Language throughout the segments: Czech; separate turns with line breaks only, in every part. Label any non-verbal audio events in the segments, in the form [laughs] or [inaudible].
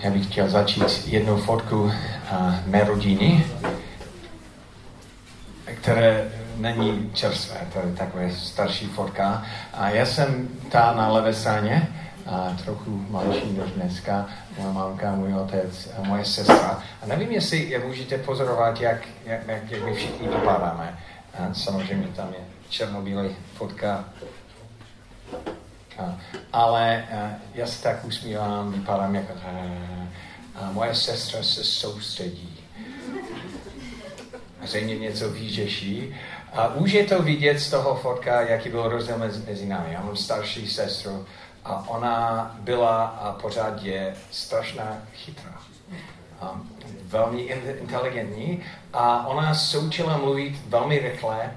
Já bych chtěl začít jednou fotku uh, mé rodiny, které není čerstvé, to je takové starší fotka. A já jsem ta na levé straně, a trochu mladší než dneska, moje mamka, můj otec a moje sestra. A nevím, jestli jak můžete pozorovat, jak, jak, jak, jak my všichni vypadáme. A samozřejmě tam je černobílý fotka. Ale a, já se tak usmívám, vypadám jako... A moje sestra se soustředí. Zřejmě něco výřeší. A už je to vidět z toho fotka, jaký byl rozdíl mezi, mezi námi. Já mám starší sestru a ona byla a pořád je strašná chytrá. A velmi inteligentní a ona se učila mluvit velmi rychle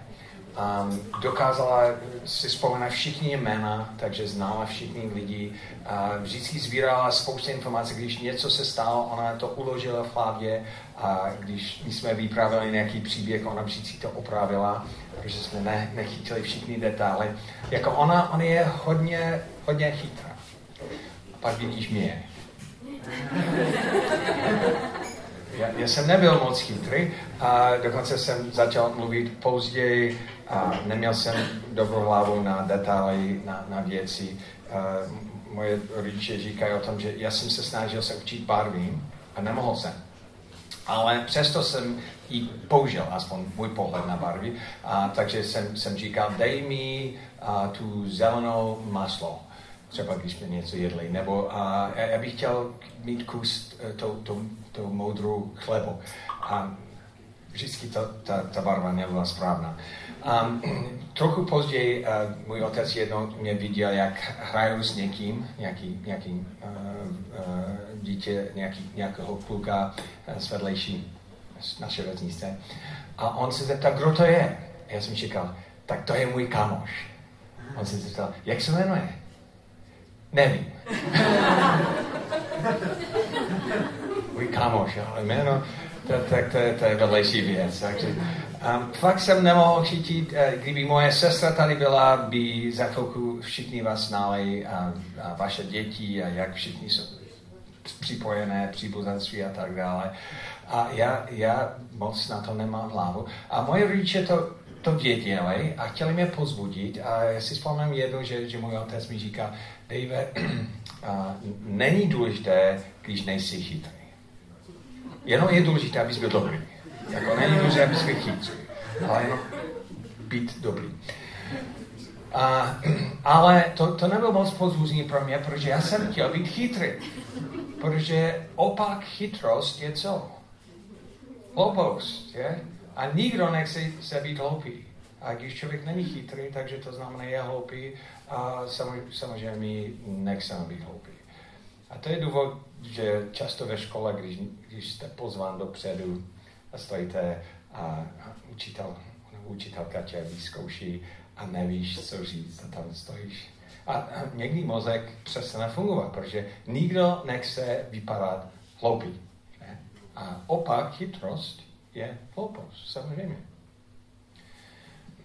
Um, dokázala si vzpomínat všichni jména, takže znala všichni lidi. Uh, vždycky sbírala spoustu informací, když něco se stalo, ona to uložila v hlavě a když my jsme vyprávěli nějaký příběh, ona vždycky to opravila, protože jsme ne, nechytili všichni detaily. Jako ona, ona je hodně, hodně chytrá. A pak vidíš mě. Já, já jsem nebyl moc chytrý a dokonce jsem začal mluvit později a neměl jsem dobrou hlavu na detaily, na, na věci. Uh, moje rodiče říkají o tom, že já jsem se snažil se učit barvy a nemohl jsem. Ale přesto jsem ji použil, aspoň můj pohled na barvy, a, takže jsem, jsem říkal, dej mi a, tu zelenou maslo, třeba když jsme něco jedli, nebo a, já bych chtěl mít kus e, tou, tou moudrou chlebu. A vždycky ta, ta, ta barva nebyla správná. Um, trochu později uh, můj otec jednou mě viděl, jak hraju s někým, nějaký, nějaký uh, uh, dítě, nějaký, nějakého kluka uh, z vedlejší naše vesnice. A on se zeptal, kdo to je? A já jsem říkal, tak to je můj kamoš. On se zeptal, jak se jmenuje? Nevím. [laughs] můj kamoš, ale jméno, tak to, to, to je vedlejší věc. Takže Um, fakt jsem nemohl chytit, uh, kdyby moje sestra tady byla, by za chvilku všichni vás znali a, a vaše děti a jak všichni jsou připojené, příbuzenství a tak dále. A já, já moc na to nemám hlavu. A moje rodiče to, to věděli a chtěli mě pozbudit. A já si vzpomínám jedno, že, že můj otec mi říká, Dave, [clears throat] není důležité, když nejsi chytrý. Jenom je důležité, abys byl dobrý. Jako není důležité, abys byl chytrý, ale být dobrý. A, ale to, to nebylo moc pozbuzení pro mě, protože já jsem chtěl být chytrý. Protože opak chytrost je co? Hloupost, je? A nikdo nechce se být hloupý. A když člověk není chytrý, takže to znamená, je hloupý a samozřejmě nechceme být hloupý. A to je důvod, že často ve škole, když, když jste pozván dopředu a stojíte a, a učitel, učitelka tě vyzkouší a nevíš, co říct a tam stojíš. A, a někdy mozek přestane fungovat, protože nikdo nechce vypadat hloupý. Ne? A opak chytrost je hloupost, samozřejmě.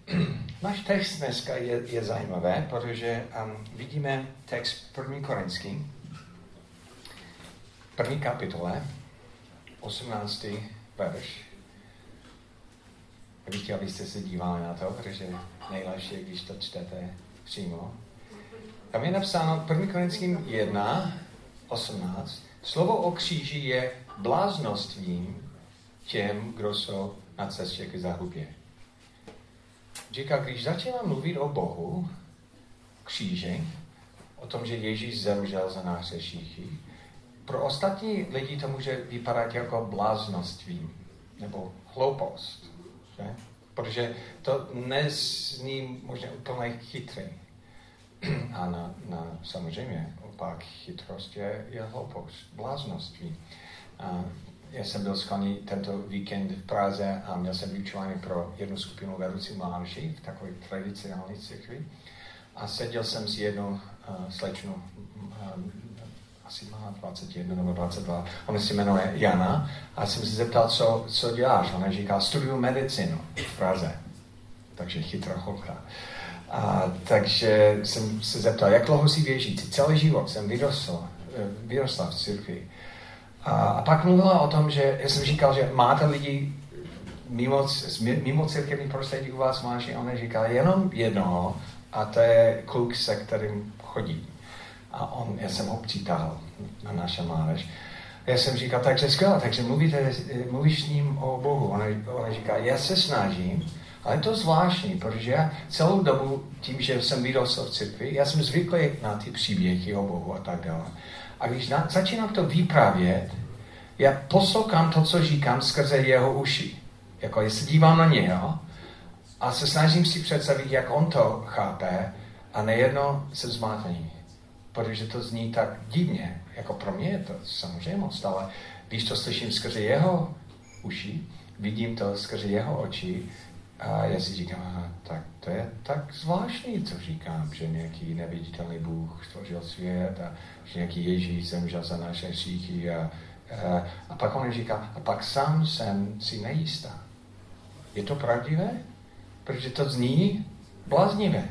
[clears throat] Náš text dneska je, je zajímavé, protože um, vidíme text první korinský, první kapitole, 18. verš. Já bych chtěl, abyste se dívali na to, protože nejlepší je, když to čtete přímo. Tam je napsáno 1. Korinským 1, 18. Slovo o kříži je bláznostvím těm, kdo jsou na cestě k zahubě. Říká, když začínám mluvit o Bohu, kříži, o tom, že Ježíš zemřel za nás hříchy, pro ostatní lidi to může vypadat jako bláznoství nebo hloupost. Že? Protože to nezní možná úplně chytrý. A na, na, samozřejmě opak chytrost je, je hloupost, bláznoství. A já jsem byl skvělý tento víkend v Praze a měl jsem vyučování pro jednu skupinu vedoucí mládeží v takové tradicionální církvi. A seděl jsem s jednou uh, slečnou, um, asi má 21 nebo 22, ona se jmenuje Jana a jsem se zeptal, co, co děláš. Ona říká, studuju medicinu v Praze. Takže chytrá holka. A, takže jsem se zeptal, jak dlouho si věřící. Celý život jsem vyrostl, eh, vyrostla v církvi. A, a pak mluvila o tom, že já jsem říkal, že máte lidi mimo, mimo církevní prostředí u vás máš, a ona říká jenom jednoho a to je kluk, se kterým chodí. A on, já jsem ho přitáhl na naše mládež. Já jsem říkal, takže skvěle, takže mluvíte, mluvíš s ním o Bohu. Ona, ona říká, já se snažím, ale je to zvláštní, protože já celou dobu, tím, že jsem vyrostl v církvi, já jsem zvyklý na ty příběhy o Bohu a tak dále. A když na, začínám to vyprávět, já poslouchám to, co říkám skrze jeho uši. Jako jestli dívám na něho a se snažím si představit, jak on to chápe a nejedno se zmátený. Protože to zní tak divně. Jako pro mě je to samozřejmost, ale když to slyším skrze jeho uši, vidím to skrze jeho oči a já si říkám, aha, tak to je tak zvláštní, co říkám, že nějaký neviditelný Bůh stvořil svět a že nějaký Ježíš zemřel za naše hříchy a, a, a pak on říká, a pak sám jsem si nejistá. Je to pravdivé? Protože to zní bláznivé.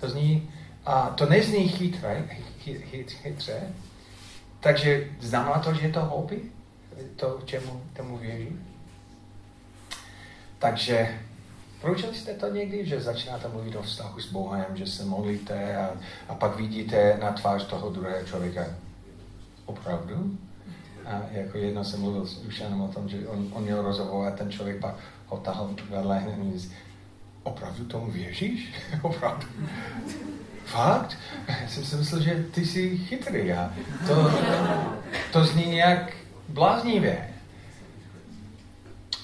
To zní, a to nezní chytré, chyt, chytře. Takže znamená to, že je to hobby? To, čemu tomu věří? Takže Pročili jste to někdy, že začínáte mluvit o vztahu s Bohem, že se modlíte a, a pak vidíte na tvář toho druhého člověka opravdu? A jako jedno jsem mluvil s Dušanem o tom, že on, on měl rozhovor a ten člověk pak ho tahal vedle a opravdu tomu věříš? [laughs] opravdu? Fakt? Já jsem si myslel, že ty jsi chytrý a to, to zní nějak bláznivě.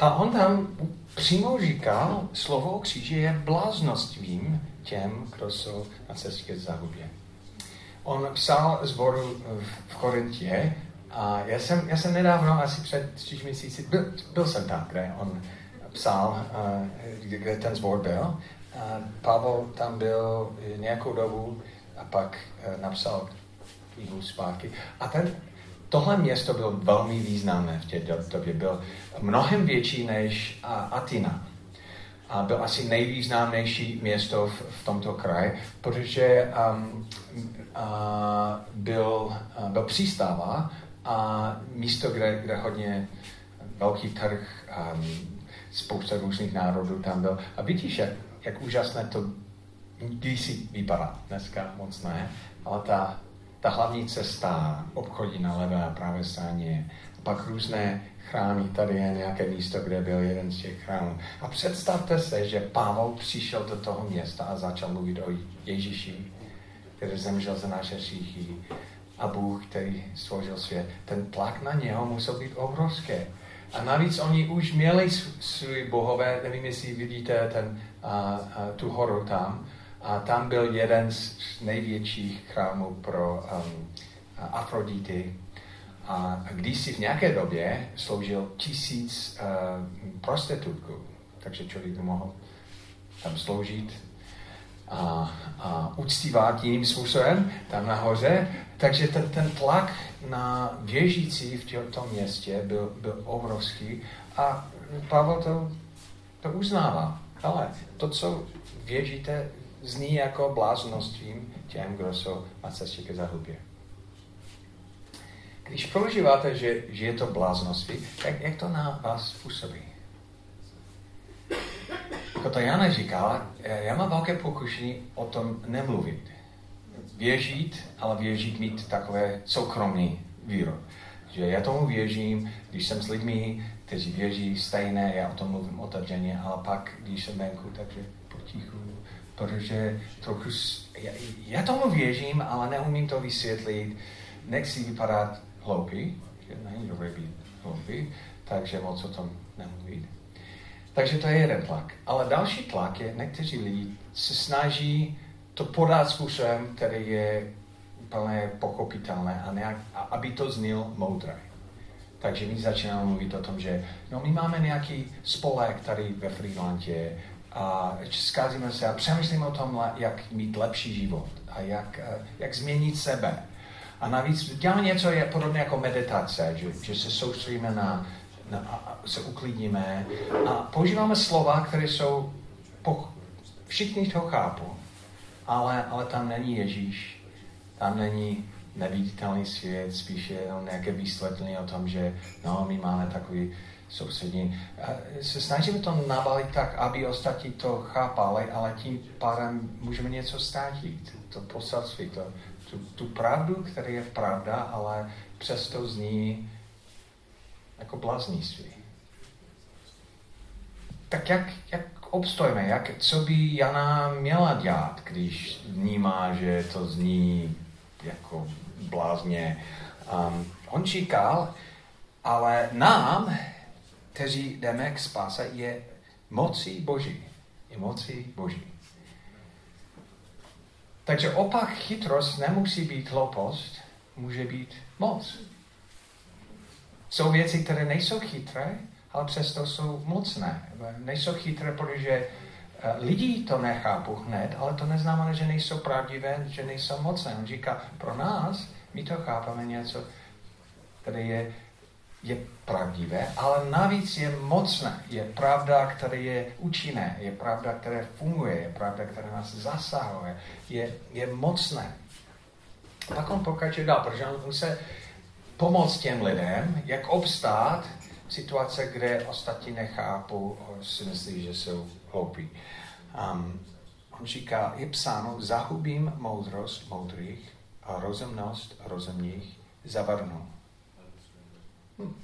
A on tam přímo říkal, slovo o kříži je bláznostvím těm, kdo jsou na cestě k zahubě. On psal zboru v Korintě a já jsem, já jsem nedávno, asi před čtyř měsíci, byl, byl jsem tam, kde on psal, kde ten zbor byl. A Pavel tam byl nějakou dobu a pak e, napsal knihu zpátky. A ten, tohle město bylo velmi významné v té době. Byl mnohem větší než Atina. A byl asi nejvýznamnější město v, v tomto kraji, protože um, uh, byl, uh, byl přístava a místo, kde, kde hodně velký trh, um, spousta různých národů tam byl. A vidíš, jak, jak úžasné to kdysi vypadá. Dneska moc ne, ale ta ta hlavní cesta obchodí na levé a pravé straně. Pak různé chrámy, tady je nějaké místo, kde byl jeden z těch chrámů. A představte se, že Pavel přišel do toho města a začal mluvit o Ježíši, který zemřel za naše hříchy a Bůh, který stvořil svět. Ten tlak na něho musel být obrovský. A navíc oni už měli svůj bohové, nevím, jestli vidíte ten, a, a, tu horu tam, a tam byl jeden z největších chrámů pro um, Afrodity. A když si v nějaké době sloužil tisíc uh, prostitutků, takže člověk mohl tam sloužit a, a uctívat jiným způsobem tam nahoře. Takže ten, ten tlak na věžící v tom městě byl, byl obrovský a Pavel to, to uznává. Ale to, co věříte, zní jako bláznostvím těm, kdo jsou na cestě ke zahubě. Když prožíváte, že, že je to bláznoství, tak jak to na vás působí? Jako to Jana říkala, já mám velké pokušení o tom nemluvit. Věřit, ale věřit mít takové soukromný výrok. Že já tomu věřím, když jsem s lidmi, kteří věří stejné, já o tom mluvím otevřeně, ale pak, když jsem venku, takže potichu protože trochu, já, já tomu věřím, ale neumím to vysvětlit. Nechci vypadat hloupý, že není dobré být hloupý, takže moc o tom nemluvit. Takže to je jeden tlak. Ale další tlak je, někteří lidi se snaží to podat způsobem, který je úplně pochopitelné a nějak, aby to znil moudré. Takže my začínáme mluvit o tom, že no, my máme nějaký spolek tady ve Freelandě a zkázíme se a přemýšlíme o tom, jak mít lepší život a jak, eh, jak změnit sebe. A navíc děláme něco je podobné jako meditace, že, že se soustředíme na, na a se uklidníme a používáme slova, které jsou, po, všichni to chápu, ale, ale tam není Ježíš, tam není neviditelný svět, spíše jenom nějaké vysvětlení o tom, že no, my máme takový sousední. Se snažíme to nabalit tak, aby ostatní to chápali, ale tím pádem můžeme něco ztratit. To poselství, to, tu, tu pravdu, která je pravda, ale přesto zní jako bláznictví. Tak jak, jak obstojíme, jak, co by Jana měla dělat, když vnímá, že to zní jako blázně. Um, on říkal, ale nám, kteří jdeme k spáse, je mocí Boží. Je mocí Boží. Takže opak chytrost nemusí být hloupost, může být moc. Jsou věci, které nejsou chytré, ale přesto jsou mocné. Nejsou chytré, protože eh, lidi to nechápou hned, ale to neznamená, že nejsou pravdivé, že nejsou mocné. On říká, pro nás, my to chápeme něco, které je, je pravdivé, ale navíc je mocné. Je pravda, která je účinné, je pravda, která funguje, je pravda, která nás zasahuje, je, je mocné. Pak on pokračuje dál, protože on se pomoct těm lidem, jak obstát situace, kde ostatní nechápou, si myslí, že jsou hloupí. Um, on říká, je psáno, zahubím moudrost moudrých a rozumnost rozumných zavrnu. Hm,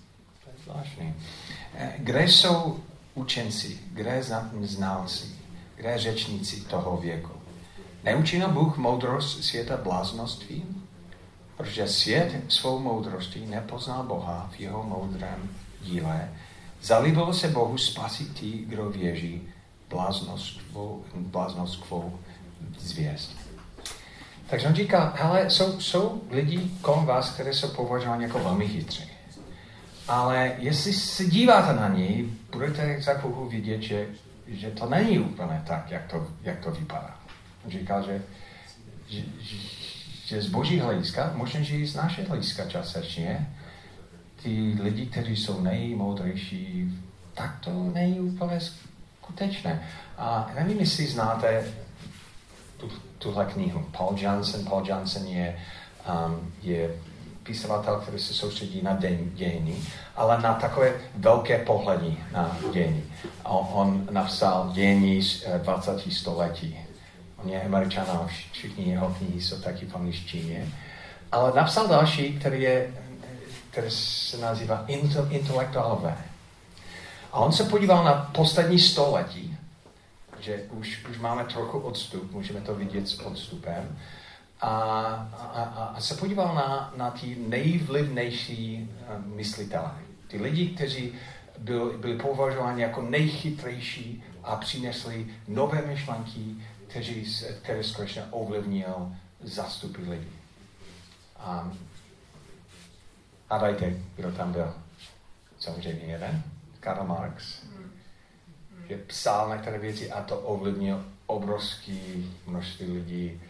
to je zvláštní. Eh, kde jsou učenci, kde znalci, kde řečníci toho věku? Neučinil Bůh moudrost světa bláznostvím? Protože svět svou moudrostí nepoznal Boha v jeho moudrém díle. Zalíbilo se Bohu spasit tí, kdo věří bláznostvou zvěst. Takže on říká, hele, jsou, jsou lidi kolem vás, které jsou považováni jako velmi chytří. Ale jestli se díváte na ní, budete za chvilku vidět, že, že to není úplně tak, jak to, jak to vypadá. On říká, že, že, že z boží hlediska, možná, že i z naše hlediska částečně, ty lidi, kteří jsou nejmoudřejší, tak to není úplně skutečné. A nevím, jestli znáte tu, tuhle knihu. Paul Johnson. Paul Johnson je, um, je písavatel, který se soustředí na dějiny, ale na takové velké pohledy na dějiny. On, napsal dějiny z 20. Eh, století. On je američan a všichni jeho knihy jsou taky v angličtině. Ale napsal další, který je které se nazývá intelektuálové. A on se podíval na poslední století, že už, už máme trochu odstup, můžeme to vidět s odstupem, a, a, a se podíval na, na ty nejvlivnější eh, myslitele. Ty lidi, kteří byli, byli považováni jako nejchytrejší a přinesli nové myšlenky, kteří, které skutečně ovlivnil zastupy lidí. A Hádajte, kdo tam byl. Samozřejmě jeden, Karl Marx, že psal některé věci a to ovlivnil obrovské množství lidí,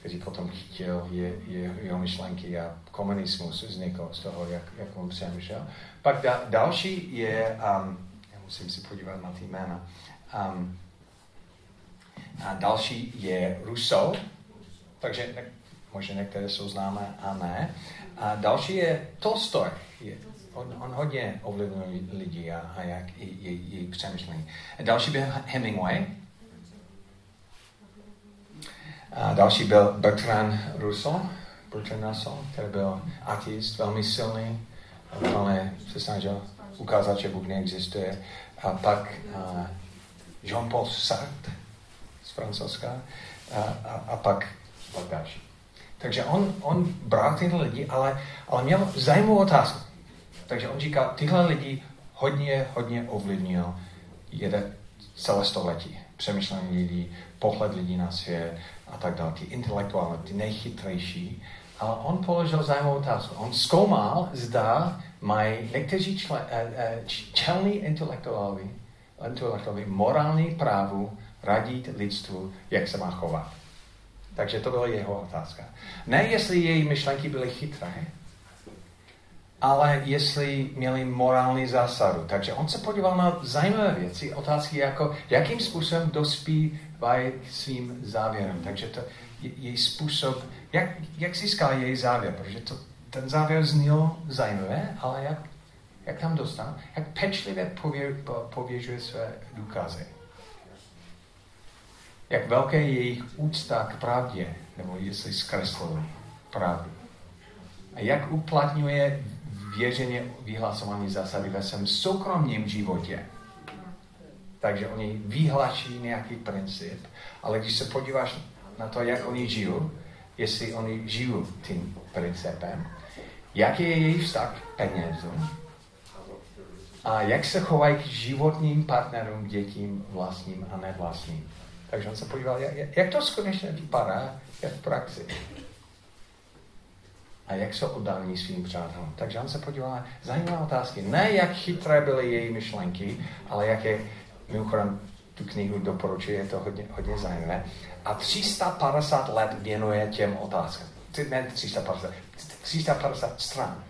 kteří potom chtěl je, je, jeho myšlenky a komunismus vznikl z toho, jak, jak on přemýšlel. Pak da, další je, um, já musím si podívat na ty jména, um, a další je Rousseau, takže ne, možná některé jsou známé a ne. A další je Tolstoj. Je, on, on hodně ovlivnil lidi a, a jak jejich přemýšlení. Další byl Hemingway. A další byl Bertrand Russell, Bertrand Russell, který byl ateist, velmi silný, ale se snažil ukázat, že Bůh neexistuje. A pak Jean-Paul Sartre Francouzska a, a, a pak další. Takže on, on bral tyhle lidi, ale, ale měl zajímavou otázku. Takže on říkal, tyhle lidi hodně, hodně ovlivnil jede celé století. Přemýšlení lidí, pohled lidí na svět a tak dále. Ty intelektuální, ty nejchytrejší. Ale on položil zajímavou otázku. On zkoumal, zda mají někteří eh, eh, čelní intelektuální morální právu radit lidstvu, jak se má chovat. Takže to byla jeho otázka. Ne, jestli její myšlenky byly chytré, ale jestli měli morální zásadu. Takže on se podíval na zajímavé věci, otázky jako, jakým způsobem dospívají svým závěrem. Takže to, její způsob, jak, jak získal její závěr, protože to, ten závěr zněl zajímavé, ale jak, jak tam dostal, jak pečlivě pově, pověžuje své důkazy. Jak velké je jejich úcta k pravdě, nebo jestli zkreslují pravdu. A jak uplatňuje věřeně vyhlasování zásady ve svém soukromém životě. Takže oni vyhlaší nějaký princip, ale když se podíváš na to, jak oni žijou, jestli oni žijou tím principem, jaký je jejich vztah k penězům a jak se chovají k životním partnerům, dětím, vlastním a nevlastním. Takže on se podíval, jak, jak to skutečně vypadá v praxi. A jak jsou oddání svým přátelům. Takže on se podíval zajímavé otázky. Ne, jak chytré byly její myšlenky, ale jaké, mimochodem, tu knihu doporučuji, je to hodně, hodně zajímavé. A 350 let věnuje těm otázkám. Ne 350, 350 stran.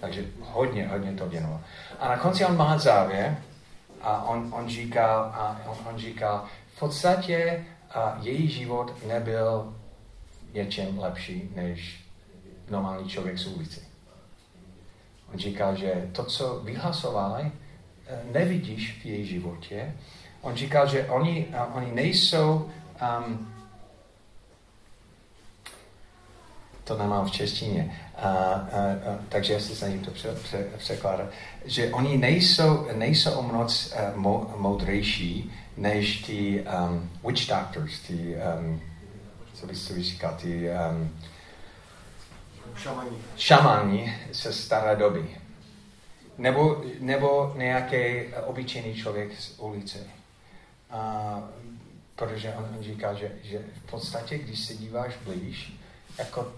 Takže hodně, hodně to věnoval. A na konci on má závěr a on, on říkal, a on, on říkal, podstatě a její život nebyl něčem lepší než normální člověk z ulici. On říkal, že to, co vyhlasovali, eh, nevidíš v její životě. On říkal, že oni, oni nejsou, um, to nemám v češtině, a, a, a, takže já se snažím to pře, pře, překládat, že oni nejsou, nejsou o moc uh, moudřejší než ty um, witch doctors, ty, um, co bys, bys říkal, ty um, šamani. šamani ze staré doby. Nebo, nebo nějaký obyčejný člověk z ulice. A, protože on, on říká, že, že v podstatě, když se díváš blíž, jako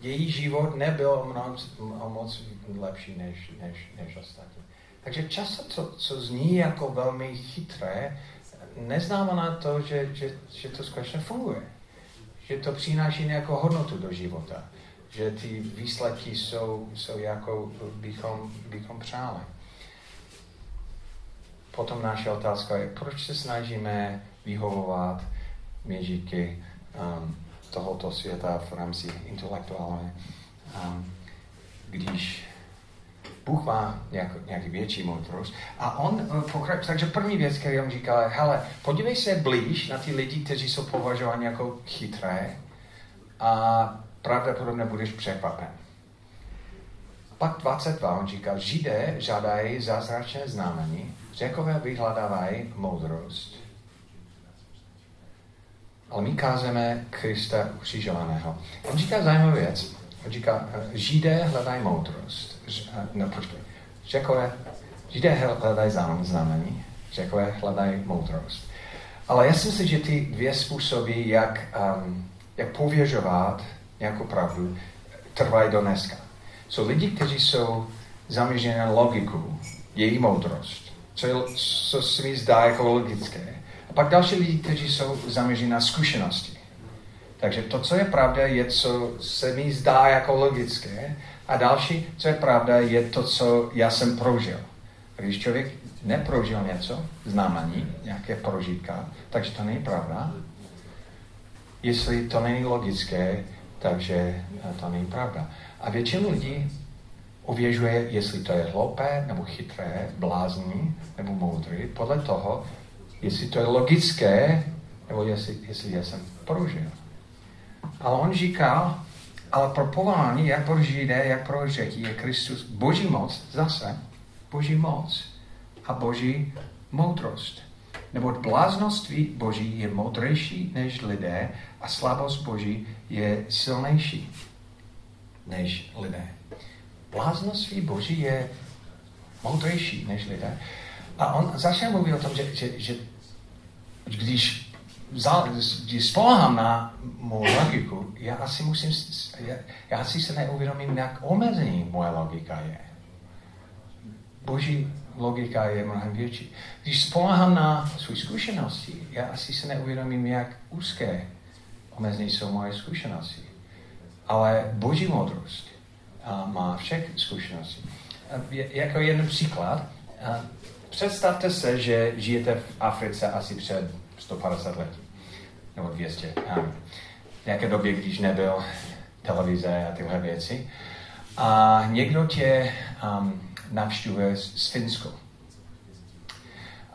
její život nebyl moc, o moc lepší než, než, než ostatní. Takže často, co, co zní jako velmi chytré, neznamená to, že, že, že to skutečně funguje. Že to přináší nějakou hodnotu do života. Že ty výsledky jsou, jsou jako bychom, bychom přáli. Potom naše otázka je, proč se snažíme vyhovovat měžíky um, tohoto světa v rámci intelektuálně, um, když Bůh má nějak, nějaký větší moudrost. A on uh, pokračuje, takže první věc, kterou on říkal, hele, podívej se blíž na ty lidi, kteří jsou považováni jako chytré a pravděpodobně budeš překvapen. Pak 22, on říkal, Židé žádají zázračné znamení, řekové vyhledávají moudrost. Ale my kázeme Krista ukřižovaného. On říká zajímavou věc. Říká, Židé hledají moudrost. No, počkej. Řekové, Židé hledají znamení, řekové hledají moudrost. Ale já si myslím, že ty dvě způsoby, jak, um, jak pověřovat nějakou pravdu, trvají do dneska. Jsou lidi, kteří jsou zaměření na logiku, její moudrost, co, je, co se mi zdá jako logické. A pak další lidi, kteří jsou zaměření na zkušenosti. Takže to, co je pravda, je, co se mi zdá jako logické, a další, co je pravda, je to, co já jsem prožil. Když člověk neprožil něco, znamení, nějaké prožitka, takže to není pravda. Jestli to není logické, takže to není pravda. A většinu lidí ověžuje, jestli to je hloupé, nebo chytré, blázní, nebo moudrý, podle toho, jestli to je logické, nebo jestli, jestli já jsem prožil. Ale on říkal, ale pro povolání, jak pro Židé, jak pro Řeky, je Kristus boží moc, zase boží moc a boží moudrost. Nebo bláznoství boží je moudřejší než lidé a slabost boží je silnější než lidé. Bláznoství boží je moudřejší než lidé. A on zase mluví o tom, že, že, že když spolehám na mou logiku, já asi musím, já, já asi se neuvědomím, jak omezení moje logika je. Boží logika je mnohem větší. Když spolehám na své zkušenosti, já asi se neuvědomím, jak úzké omezení jsou moje zkušenosti. Ale Boží moudrost má všech zkušeností. Jako jeden příklad, představte se, že žijete v Africe asi před 150 let, nebo 200. nějaké době, když nebyl televize a tyhle věci. A někdo tě um, navštěvuje z, z Finsko.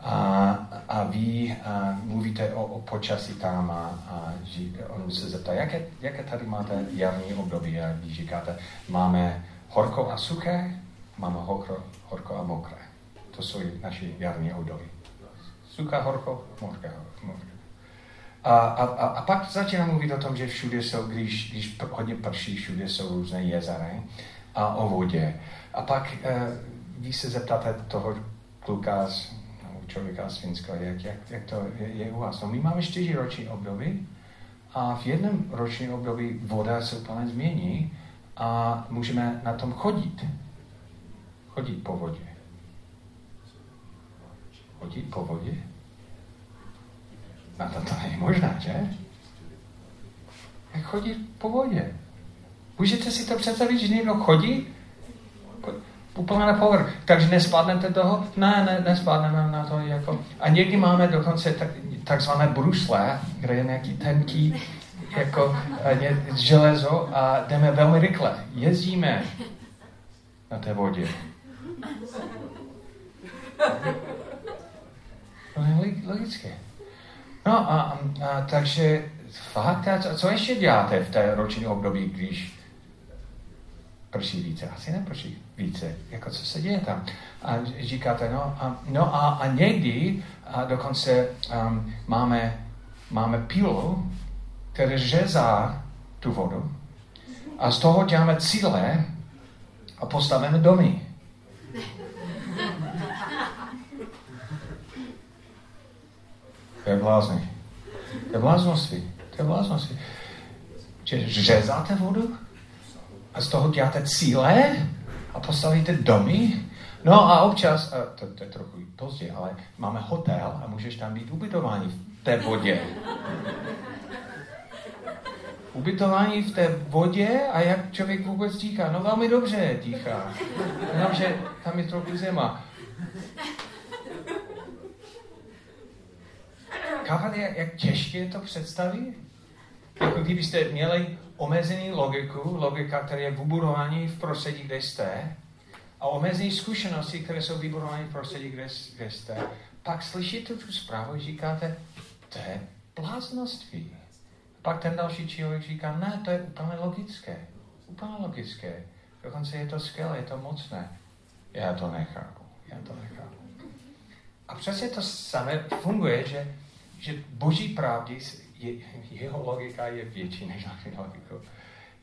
A, a vy a mluvíte o, o počasí tam a, a ži, on se zeptá, jaké, jaké tady máte jarní období a vy říkáte, máme horko a suché, máme horko, horko a mokré. To jsou naše jarní období. Suchá, horko, mokré. mokré. A, a, a, a pak začíná mluvit o tom, že všude jsou, když, když hodně prší, všude jsou různé jezera a o vodě. A pak uh, vy se zeptáte toho kluka z člověka z Finska, jak, jak, jak to je, je u vás. No, my máme čtyři roční období a v jednom ročním období voda se úplně změní a můžeme na tom chodit. Chodit po vodě. Chodit po vodě? A to, to není možná, že? Jak chodit po vodě? Můžete si to představit, že někdo chodí úplně na povrch. Takže nespadnete toho? Ne, ne, nespadneme na to. Jako. A někdy máme dokonce tak, takzvané brusle, kde je nějaký tenký jako je železo a jdeme velmi rychle. Jezdíme na té vodě. To je logické. No a, a takže fakt, a co, ještě děláte v té roční období, když prší více? Asi neprší více. Jako co se děje tam? A říkáte, no a, no a, a někdy a dokonce um, máme, máme pílu, které řezá tu vodu a z toho děláme cíle a postavíme domy. To je blázný. To je bláznosti. To je bláznosti. Že řezáte vodu a z toho děláte cíle a postavíte domy. No a občas, a to, to je trochu pozdě, ale máme hotel a můžeš tam být ubytování v té vodě. Ubytování v té vodě a jak člověk vůbec dýchá? No velmi dobře dýchá. Jenomže tam je trochu zima. Chápete, jak, jak těžké je to představit? Jako kdybyste měli omezený logiku, logika, která je vybudování v prostředí, kde jste, a omezené zkušenosti, které jsou vybudovány v prostředí, kde, kde jste, pak slyšíte tu zprávu a říkáte, to je bláznoství. Pak ten další člověk říká, ne, to je úplně logické. Úplně logické. Dokonce je to skvělé, je to mocné. Já to nechápu. Já to nechápu. A přesně to samé funguje, že že boží pravdy, je, jeho logika je větší než naše logika.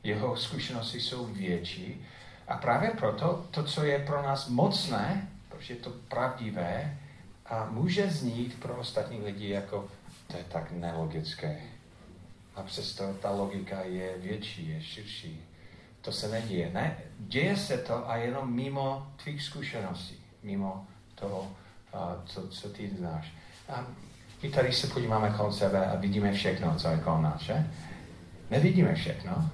Jeho zkušenosti jsou větší. A právě proto to, co je pro nás mocné, protože je to pravdivé, a může znít pro ostatní lidi jako to je tak nelogické. A přesto ta logika je větší, je širší. To se neděje. Ne, děje se to a jenom mimo tvých zkušeností, mimo toho, co, co ty znáš. A my tady se podíváme kolem sebe a vidíme všechno, co je kolem nás, že? Nevidíme všechno.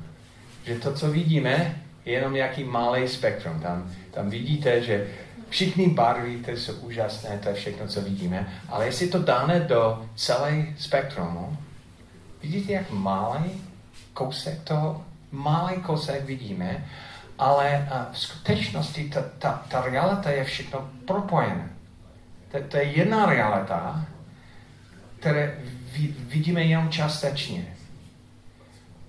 Že to, co vidíme, je jenom nějaký malý spektrum. Tam, tam vidíte, že všichni barvy, to jsou úžasné, to je všechno, co vidíme, ale jestli to dáme do celé spektrumu, vidíte, jak malý kousek toho, malý kousek vidíme, ale v skutečnosti ta, ta, ta realita je všechno propojené. To, to je jedna realita, které vidíme jenom částečně.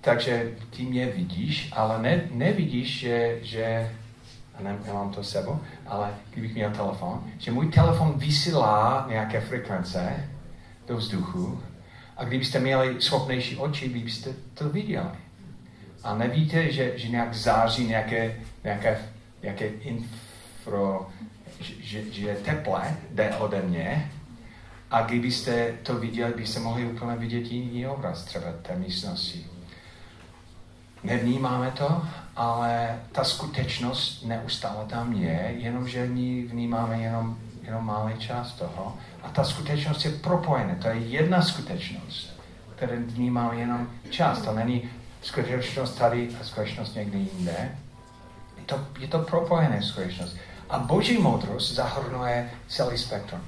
Takže ty mě vidíš, ale ne, nevidíš, že, že a ne, nemám to sebou, ale kdybych měl telefon, že můj telefon vysílá nějaké frekvence do vzduchu a kdybyste měli schopnější oči, byste to viděli. A nevíte, že, že nějak září nějaké, nějaké, nějaké infro, že, že teple jde ode mě a kdybyste to viděli, byste mohli úplně vidět jiný obraz třeba té místnosti. Nevnímáme to, ale ta skutečnost neustále tam je, jenomže my vnímáme jenom, jenom malý část toho. A ta skutečnost je propojená. To je jedna skutečnost, kterou vnímáme jenom část. To není skutečnost tady a skutečnost někde jinde. Je to, je to propojené skutečnost. A boží moudrost zahrnuje celý spektrum.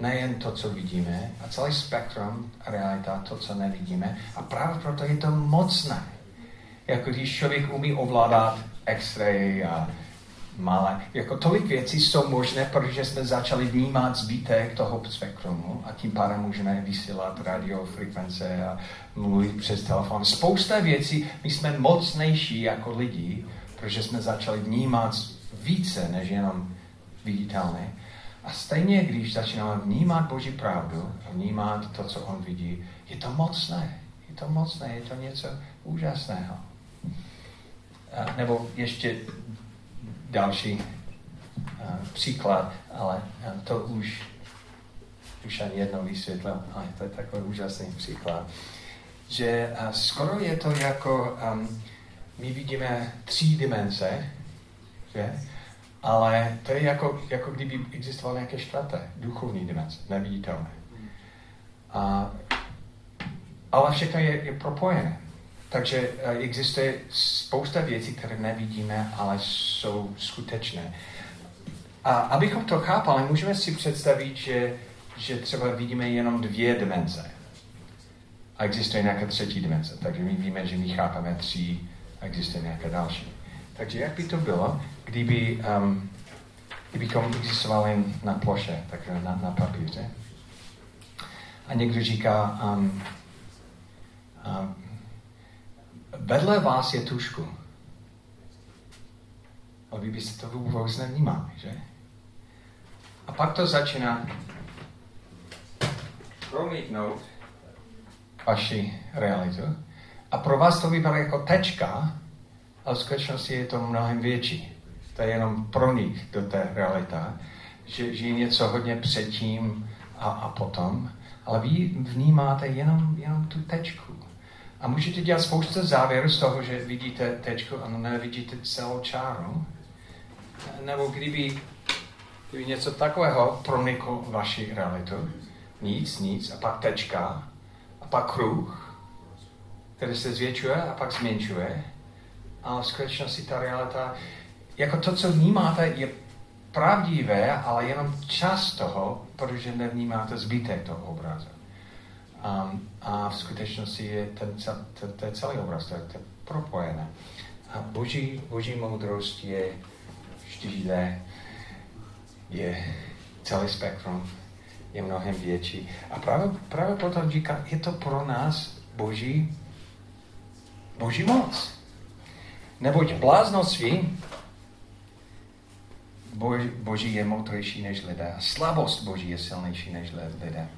Nejen to, co vidíme, a celý spektrum realita, to, co nevidíme. A právě proto je to mocné. Jako když člověk umí ovládat X-ray a malé. Jako tolik věcí jsou možné, protože jsme začali vnímat zbytek toho spektrumu a tím pádem můžeme vysílat radiofrekvence a mluvit přes telefon. Spousta věcí, my jsme mocnější jako lidi, protože jsme začali vnímat více než jenom viditelné. A stejně, když začínáme vnímat Boží pravdu, vnímat to, co On vidí, je to mocné. Je to mocné, je to něco úžasného. A nebo ještě další příklad, ale to už, už ani jednou vysvětlil, ale to je takový úžasný příklad, že skoro je to jako, um, my vidíme tři dimenze, že? Ale to je jako, jako kdyby existoval nějaké čtvrté, duchovní dimenze, neviditelné. A, ale všechno je, je propojené. Takže eh, existuje spousta věcí, které nevidíme, ale jsou skutečné. A abychom to chápali, můžeme si představit, že, že třeba vidíme jenom dvě dimenze. A existuje nějaká třetí dimenze. Takže my víme, že my chápeme tři a existuje nějaká další. Takže jak by to bylo, kdyby, um, kdybychom existovali na ploše, takže na, na papíře. A někdo říká, um, um, vedle vás je tušku. A vy byste to vůbec nevnímali, že? A pak to začíná promítnout vaši realitu. A pro vás to vypadá jako tečka, ale v skutečnosti je to mnohem větší. To je jenom pronik do té realita, že, že je něco hodně předtím a, a potom, ale vy vnímáte jenom, jenom tu tečku. A můžete dělat spoustu závěrů z toho, že vidíte tečku a nevidíte celou čáru. Nebo kdyby, kdyby něco takového proniklo vaši realitu, nic, nic, a pak tečka, a pak kruh, který se zvětšuje a pak zmenšuje. A v skutečnosti ta realita, jako to, co vnímáte, je pravdivé, ale jenom čas toho, protože nevnímáte zbytek toho obrazu. Um, a v skutečnosti je ten, ten, ten celý obraz, to je, to je propojené. A boží, boží moudrost je vždy jde, je celý spektrum, je mnohem větší. A právě, právě potom říká, je to pro nás boží, boží moc. Neboť bláznoství boží, boží je moudřejší než lidé. Slabost boží je silnější než lidé.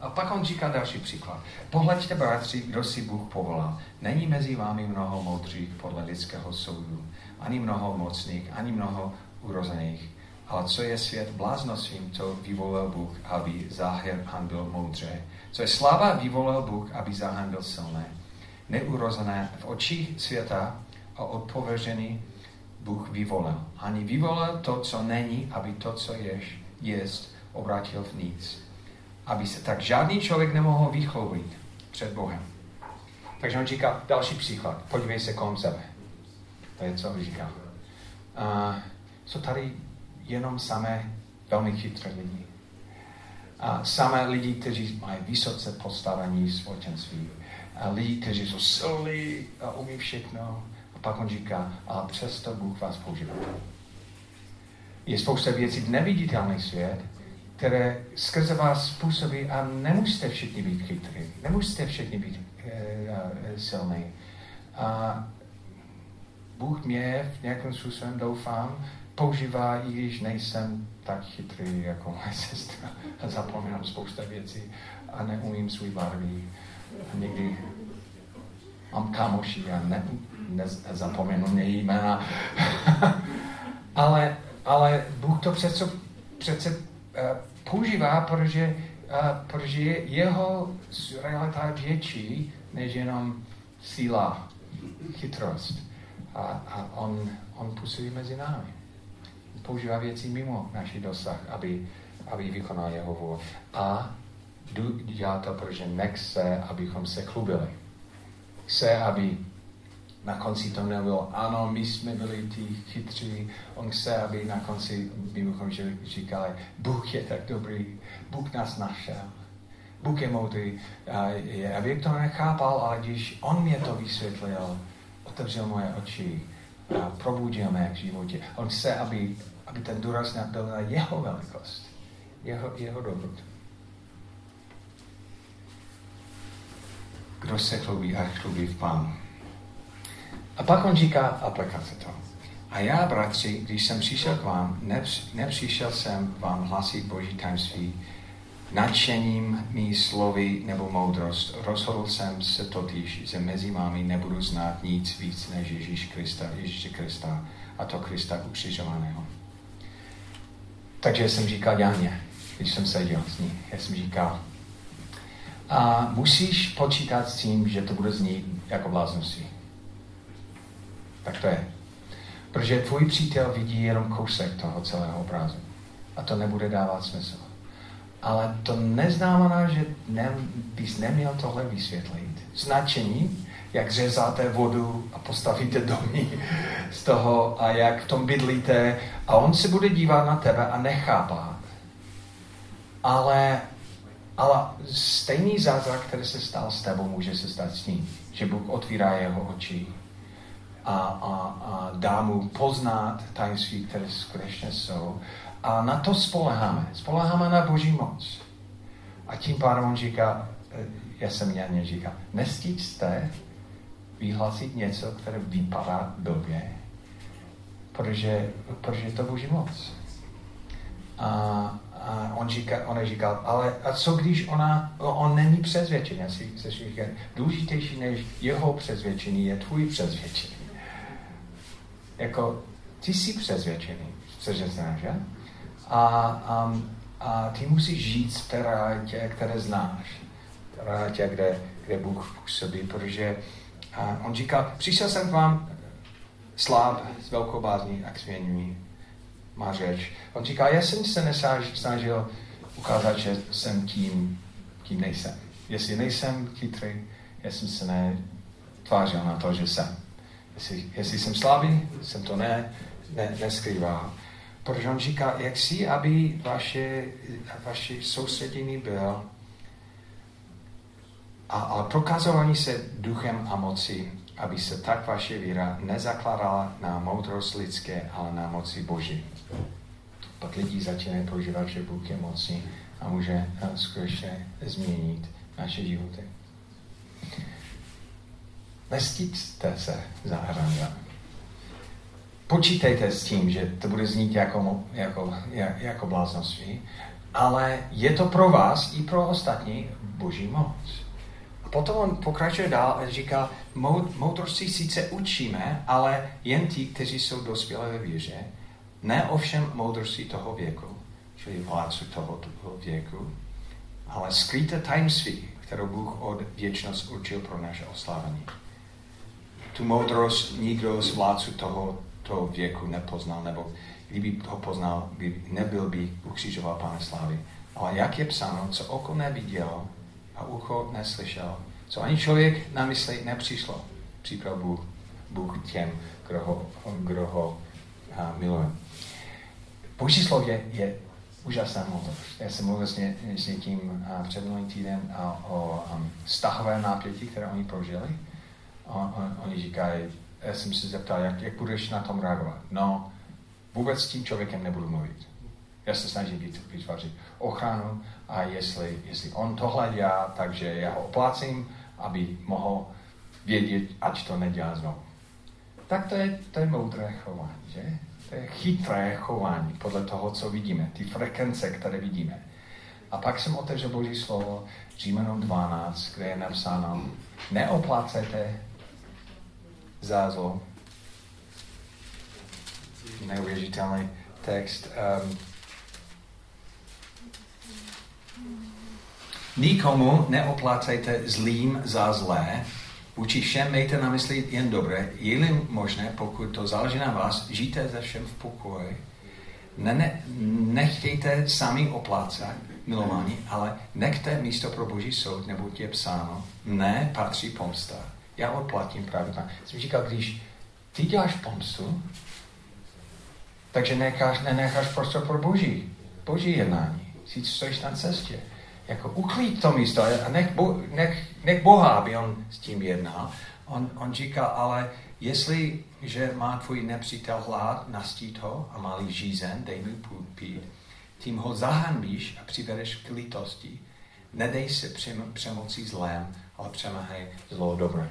A pak on říká další příklad. Pohleďte, bratři, kdo si Bůh povolal. Není mezi vámi mnoho moudrých podle lidského soudu, ani mnoho mocných, ani mnoho urozených. Ale co je svět bláznostvím, to vyvolil Bůh, aby Záhan byl moudře. Co je slava, vyvolil Bůh, aby Záhan byl silné. Neurozené v očích světa a odpověžený Bůh vyvolil. Ani vyvolil to, co není, aby to, co ješ, jest, obrátil v nic aby se tak žádný člověk nemohl vychloubit před Bohem. Takže on říká další příklad. Podívej se kolem sebe. To je, co říká. Uh, jsou tady jenom samé velmi chytré lidi. A samé lidi, kteří mají vysoce postavení společenství. A lidi, kteří jsou silní a umí všechno. A pak on říká, ale přesto Bůh vás používá. Je spousta věcí v neviditelný svět, které skrze vás způsobí a nemusíte všichni být chytrý, nemusíte všichni být e, e, silný. A Bůh mě v nějakém způsobem, doufám, používá, i když nejsem tak chytrý jako moje [laughs] sestra a zapomínám spousta věcí a neumím svůj barvy. A někdy mám kamoši a ne, ne, nezapomenu její jména. [laughs] ale, ale Bůh to přece, přece Eh, používá, protože, uh, protože jeho realita je větší než jenom síla, chytrost. A, a on, on působí mezi námi. Používá věci mimo naši dosah, aby, aby vykonal jeho vůli. A dělá to, protože nechce, abychom se chlubili. Chce, aby na konci to nebylo, ano, my jsme byli ti chytří, on chce, aby na konci mimochodem říkali, Bůh je tak dobrý, Bůh nás našel. Bůh je moudrý. Já bych to nechápal, ale když on mě to vysvětlil, otevřel moje oči, a probudil mě k životě. On chce, aby, aby ten důraz byl na jeho velikost, jeho, jeho dobrotu. Kdo se chlubí a chlubí v Pánu. A pak on říká aplikace to. A já, bratři, když jsem přišel k vám, nepřišel jsem vám hlasit Boží tajemství, nadšením mý slovy nebo moudrost. Rozhodl jsem se totiž, že mezi vámi nebudu znát nic víc než Ježíš Krista, Ježíše Krista a to Krista ukřižovaného. Takže jsem říkal Janě, když jsem seděl s ní, já jsem říkal, a musíš počítat s tím, že to bude znít jako bláznosti. Tak to je. Protože tvůj přítel vidí jenom kousek toho celého obrazu. A to nebude dávat smysl. Ale to neznamená, že ne, bys neměl tohle vysvětlit. Značení, jak řezáte vodu a postavíte domy z toho a jak v tom bydlíte a on se bude dívat na tebe a nechápat. Ale, ale stejný zázrak, který se stal s tebou, může se stát s ním. Že Bůh otvírá jeho oči a, a, a dá mu poznat tajemství, které skutečně jsou. A na to spoleháme. Spoleháme na Boží moc. A tím pádem on říká, eh, já jsem Janě říká, nestíčte vyhlásit něco, které vypadá blbě, protože, protože to Boží moc. A, a on, říká, on říkal, ale a co když ona, on není přesvědčený, asi se říká, důležitější než jeho přesvědčení je tvůj přesvědčení. Jako, ty jsi přesvědčený, což je že? a, um, a ty musíš žít v té realitě, které znáš. Realitě, kde, kde Bůh působí, protože a on říká, přišel jsem k vám sláb s velkou bázní a k má řeč. On říká, já jsem se nesnažil ukázat, že jsem tím, kým nejsem. Jestli nejsem chytrý, já jsem se netvářil na to, že jsem. Jestli, jestli jsem slabý, jsem to ne, ne, neskrýval. Protože on říká, jak si, aby vaše, vaše soustředění byl a, a prokazování se duchem a moci, aby se tak vaše víra nezakládala na moudrost lidské, ale na moci Boží. Pak lidi začínají prožívat, že Bůh je moci a může eh, skutečně změnit naše životy. Nestíte se za počítejte s tím, že to bude znít jako, jako, jako bláznoství, ale je to pro vás i pro ostatní boží moc. A potom on pokračuje dál a říká, moudrosti sice učíme, ale jen ti, kteří jsou dospělé ve víře, ne ovšem moudrosti toho věku, čili vládců toho, věku, ale skryté tajemství, kterou Bůh od věčnost určil pro naše oslávení. Tu moudrost nikdo z vládců toho toho věku nepoznal, nebo kdyby ho poznal, by nebyl by ukřižoval Pána Slávy. Ale jak je psáno, co oko neviděl a ucho neslyšel, co ani člověk na mysli nepřišlo, připrav Bůh, Bůh těm, kdo ho, kdo ho a, miluje. Boží slově je úžasná moudrost. Já jsem mluvil s, ně, s někým před minulým týden a, o um, stahové nápětí, které oni prožili. On, on, oni říkají, já jsem se zeptal, jak, jak budeš na tom reagovat. No, vůbec s tím člověkem nebudu mluvit. Já se snažím vytvořit ochranu a jestli, jestli on tohle dělá, takže já ho oplácím, aby mohl vědět, ať to nedělá znovu. Tak to je, to je moudré chování, že? To je chytré chování podle toho, co vidíme, ty frekvence, které vidíme. A pak jsem otevřel Boží slovo Římanům 12, kde je napsáno, neoplácejte zázlo. Neuvěřitelný text. Um, Nikomu neoplácejte zlým za zlé, vůči všem mějte na mysli jen dobré, je-li možné, pokud to záleží na vás, žijte ze všem v pokoji. Ne, ne, nechtějte sami oplácat, milování, ale nechte místo pro boží soud, nebo je psáno, ne patří pomsta Já odplatím tak. Jsem říkal, když ty děláš pomstu, takže necháš, nenecháš prostor pro boží, boží jednání. Si stojíš na cestě. Jako uklid to místo a nech, bo, nech, nech Boha, aby on s tím jednal. On, on říká, ale jestli, že má tvůj nepřítel hlad, nastít ho a má žízen, dej mu pít, tím ho zahanbíš a přivedeš k lítosti. Nedej se přemocí zlém, ale přemahej zlo dobré.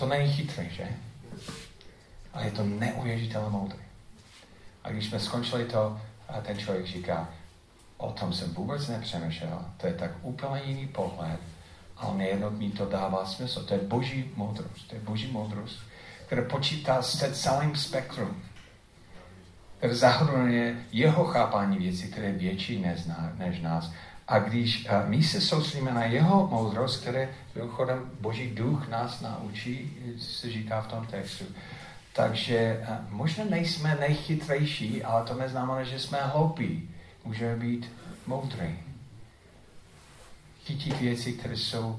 To není chytré, že? Ale je to neuvěřitelně moudré. A když jsme skončili to, a ten člověk říká, o tom jsem vůbec nepřemýšlel, to je tak úplně jiný pohled, ale nejednou mi to dává smysl. To je boží moudrost, to je boží moudrost, která počítá se celým spektrum, které zahrnuje jeho chápání věcí, které je větší než nás. A když a my se soustředíme na jeho moudrost, které mimochodem Boží duch nás naučí, se říká v tom textu, takže možná nejsme nejchytrejší, ale to neznamená, že jsme hloupí. Můžeme být moudrý. Chytit věci, které jsou uh,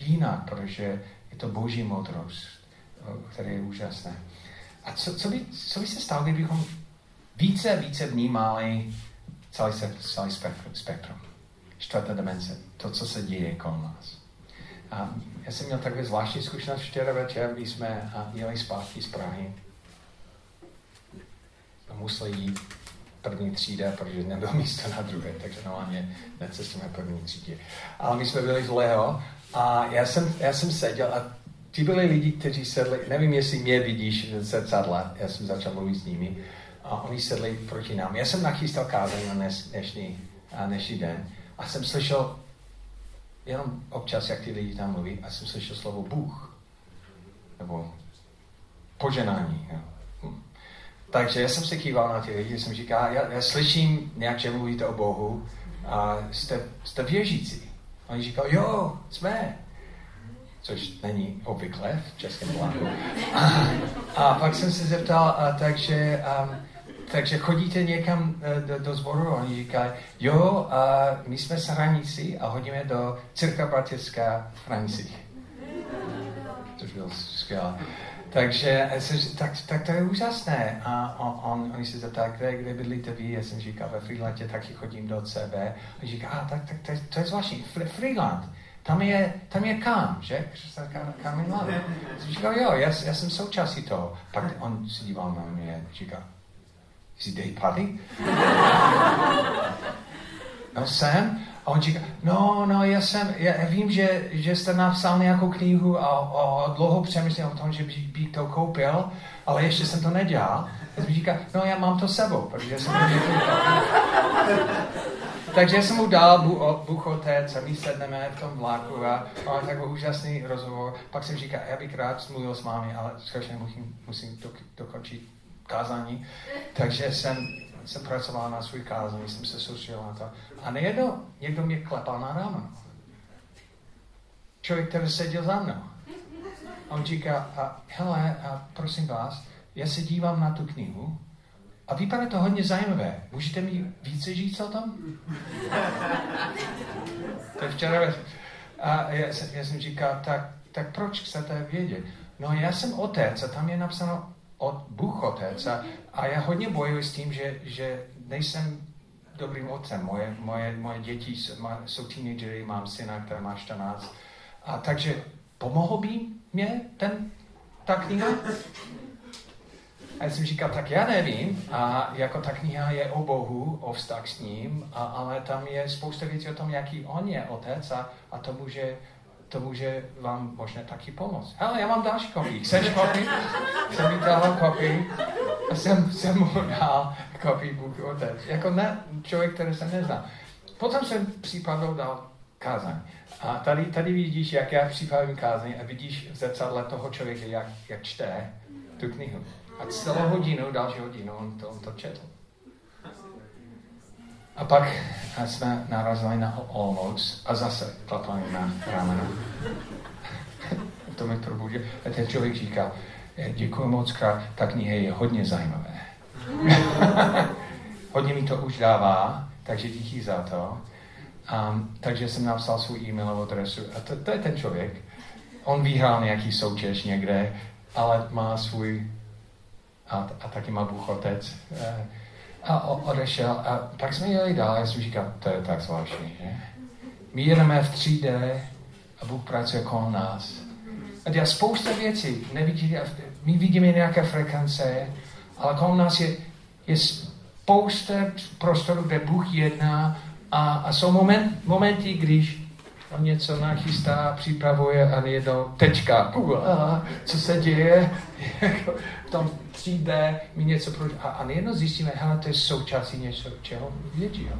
jinak, protože je to boží moudrost, které je úžasné. A co, co, by, co by se stalo, kdybychom více a více vnímali celý, celý spektrum, spektrum, čtvrtá dimenze, to, co se děje kolem nás. A já jsem měl takové zvláštní zkušenost včera večer, když jsme jeli zpátky z Prahy. A museli jít první třída, protože nebylo místo na druhé, takže normálně necestujeme první třídě. Ale my jsme byli v Leo a já jsem, já jsem seděl a ti byli lidi, kteří sedli, nevím, jestli mě vidíš v zrcadle, já jsem začal mluvit s nimi, a oni sedli proti nám. Já jsem nachystal kázeň na dnešní, dnešní den a jsem slyšel jenom občas, jak ty lidi tam mluví, a jsem slyšel slovo Bůh. Nebo poženání. Jo. Hm. Takže já jsem se kýval na ty lidi, jsem říkal, já, já slyším nějak, že mluvíte o Bohu a jste, jste věřící. Oni říkal, jo, jsme. Což není obvykle v českém plánu. A, [laughs] a pak jsem se zeptal, a, takže um, takže chodíte někam eh, do, do zboru a oni říkají, jo, a my jsme z hranici a hodíme do Círka Bratiská v hranicích. Což bylo skvělé. Takže tak, tak to je úžasné. A on, on, oni se zeptali, kde, kde bydlíte vy? Já jsem říkal, ve Freelandě taky chodím do CB. A říká, a tak, tak to, je, to je zvláštní. Freeland, tam je, tam je kam, že? Kam je Jsem říkal, jo, já, já jsem součástí toho. Pak on se díval na mě a říkal, Is he day party? [laughs] no jsem. A on říká, no, no, já jsem, já vím, že, že jste napsal nějakou knihu a, a dlouho přemýšlel o tom, že bych to koupil, ale ještě jsem to nedělal. A jsem říká, no, já mám to sebou, protože jsem to Takže jsem mu dal Bůh otec a my sedneme v tom vlaku a máme takový úžasný rozhovor. Pak jsem říkal, já bych rád mluvil s mámi, ale skutečně musím, musím dokončit kázání, takže jsem, jsem pracoval na svůj kázání, jsem se soustředil na to. A nejedno, někdo mě klepal na ráno. Člověk, který seděl za mnou. A on říká, a, hele, a prosím vás, já se dívám na tu knihu a vypadá to hodně zajímavé. Můžete mi více říct o tom? to je včera. A já, já jsem říkal, tak, tak proč chcete vědět? No já jsem otec a tam je napsáno od Bůh Otec a, a já hodně bojuji s tím, že, že nejsem dobrým otcem. Moje, moje, moje děti jsou teenagery, mám syna, který má 14. A takže pomohl by mě ten, ta kniha? A já jsem říkal, tak já nevím, a jako ta kniha je o Bohu, o vztah s ním, a, ale tam je spousta věcí o tom, jaký on je otec a, a to může to může vám možná taky pomoct. Hele, já mám další kopii. Chceš kopii? Jsem mi dal kopii a jsem, jsem mu dal kopii Bůh Otec. Jako ne, člověk, který se nezná. Potom jsem případou dal kázaň. A tady, tady vidíš, jak já připravím kázaň a vidíš v zrcadle toho člověka, jak, jak čte tu knihu. A celou hodinu, další hodinu, on to, on to četl. A pak jsme narazili na Olomouc a zase klapali na rameno. [laughs] to mi probudil. A ten člověk říká, eh, děkuji moc krát, ta kniha je hodně zajímavé. [laughs] hodně mi to už dává, takže díky za to. Um, takže jsem napsal svůj e-mailovou adresu a to, to je ten člověk. On vyhrál nějaký soutěž někde, ale má svůj a, a taky má Bůh otec. A odešel a pak jsme jeli dál já jsem říkal, to je tak zvláštní, že? My jedeme v 3D a Bůh pracuje kolem nás. A dělá spousta věcí. Nevidí, my vidíme nějaké frekvence, ale kolem nás je, je spousta prostoru, kde Bůh jedná a, a jsou moment, momenty, když on něco nachystá, připravuje a to tečka. A, co se děje? v tom 3D mi něco pro... A, a nejedno zjistíme, hele, to je součástí něco, čeho většího.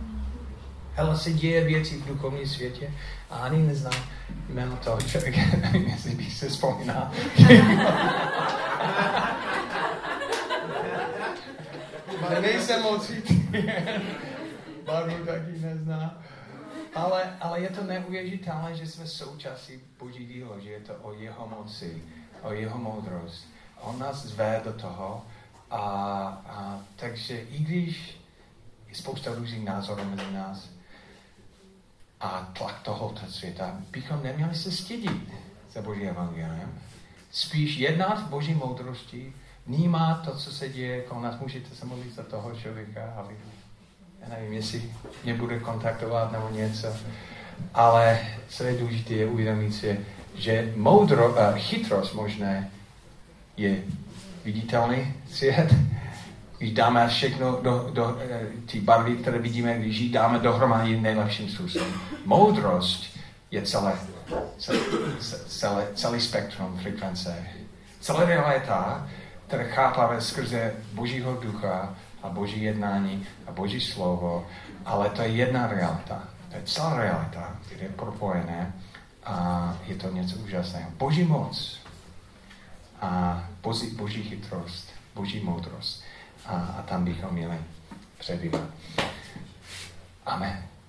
Hele, se děje věci v duchovním světě a ani neznám jméno toho člověka, [laughs] jestli bych se vzpomínal. [laughs] Ale nejsem moc [laughs] Barvu taky nezná. Ale, ale je to neuvěřitelné, že jsme součástí Boží dílo, že je to o jeho moci, o jeho moudrost. On nás zve do toho a, a takže i když je spousta různých názorů mezi nás a tlak tohoto světa, bychom neměli se stydit za Boží evangelium. Spíš jednat v Boží moudrosti, vnímat to, co se děje kolem nás. Můžete se modlit za toho člověka, aby já nevím, jestli mě bude kontaktovat nebo něco. Ale co je důležité, je uvědomit si, že moudro, uh, chytrost možné je viditelný svět. Když dáme všechno do, do uh, ty barvy, které vidíme, když ji dáme dohromady nejlepším způsobem. Moudrost je celé, celé, celé, celý spektrum frekvence. Celá realita, které chápáme skrze Božího ducha, a boží jednání a boží slovo, ale to je jedna realita. To je celá realita, která je propojené a je to něco úžasného. Boží moc a boží, boží chytrost, boží moudrost. A, a tam bychom měli přebývat. Amen.